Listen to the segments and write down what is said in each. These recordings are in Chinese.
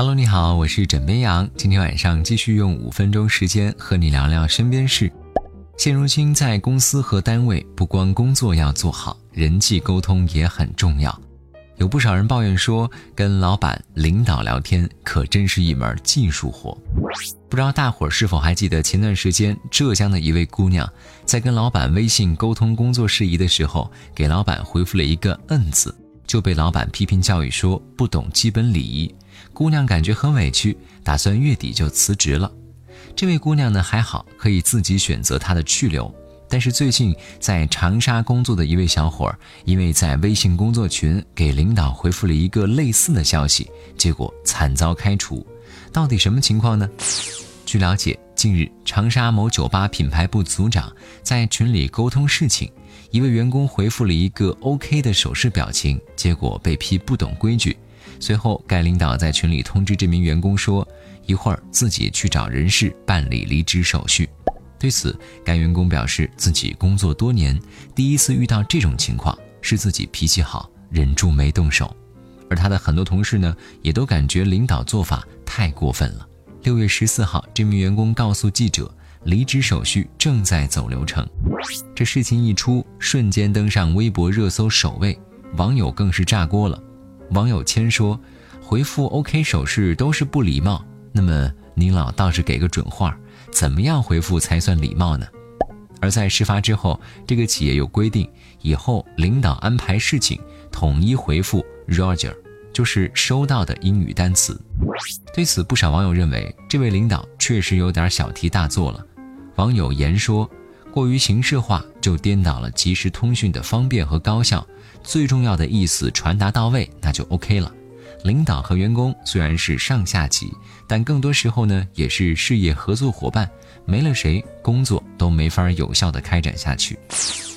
Hello，你好，我是枕边羊。今天晚上继续用五分钟时间和你聊聊身边事。现如今在公司和单位，不光工作要做好，人际沟通也很重要。有不少人抱怨说，跟老板、领导聊天可真是一门技术活。不知道大伙儿是否还记得前段时间浙江的一位姑娘，在跟老板微信沟通工作事宜的时候，给老板回复了一个“嗯”字，就被老板批评教育说不懂基本礼仪。姑娘感觉很委屈，打算月底就辞职了。这位姑娘呢还好，可以自己选择她的去留。但是最近在长沙工作的一位小伙儿，因为在微信工作群给领导回复了一个类似的消息，结果惨遭开除。到底什么情况呢？据了解，近日长沙某酒吧品牌部组长在群里沟通事情，一位员工回复了一个 OK 的手势表情，结果被批不懂规矩。随后，该领导在群里通知这名员工说。一会儿自己去找人事办理离职手续。对此，该员工表示自己工作多年，第一次遇到这种情况，是自己脾气好，忍住没动手。而他的很多同事呢，也都感觉领导做法太过分了。六月十四号，这名员工告诉记者，离职手续正在走流程。这事情一出，瞬间登上微博热搜首位，网友更是炸锅了。网友谦说：“回复 OK 手势都是不礼貌。”那么您老倒是给个准话，怎么样回复才算礼貌呢？而在事发之后，这个企业有规定，以后领导安排事情统一回复 Roger，就是收到的英语单词。对此，不少网友认为这位领导确实有点小题大做了。网友言说，过于形式化就颠倒了即时通讯的方便和高效，最重要的意思传达到位，那就 OK 了。领导和员工虽然是上下级，但更多时候呢也是事业合作伙伴，没了谁，工作都没法有效的开展下去。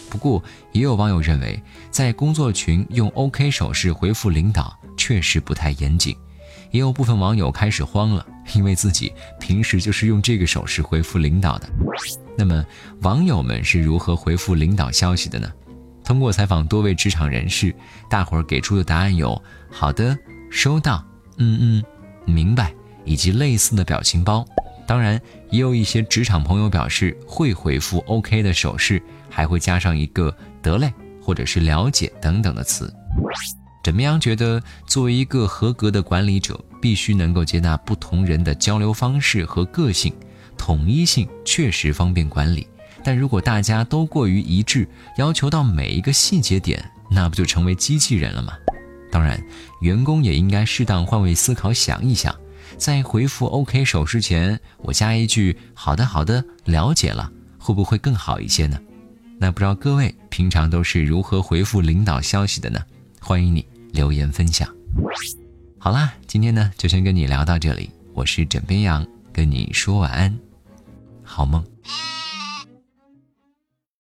不过，也有网友认为，在工作群用 OK 手势回复领导确实不太严谨。也有部分网友开始慌了，因为自己平时就是用这个手势回复领导的。那么，网友们是如何回复领导消息的呢？通过采访多位职场人士，大伙儿给出的答案有：好的。收到，嗯嗯，明白，以及类似的表情包。当然，也有一些职场朋友表示会回复 OK 的手势，还会加上一个得嘞，或者是了解等等的词。怎么样？觉得作为一个合格的管理者，必须能够接纳不同人的交流方式和个性，统一性确实方便管理。但如果大家都过于一致，要求到每一个细节点，那不就成为机器人了吗？当然，员工也应该适当换位思考，想一想，在回复 OK 手势前，我加一句“好的，好的，了解了”，会不会更好一些呢？那不知道各位平常都是如何回复领导消息的呢？欢迎你留言分享。好啦，今天呢就先跟你聊到这里，我是枕边羊，跟你说晚安，好梦。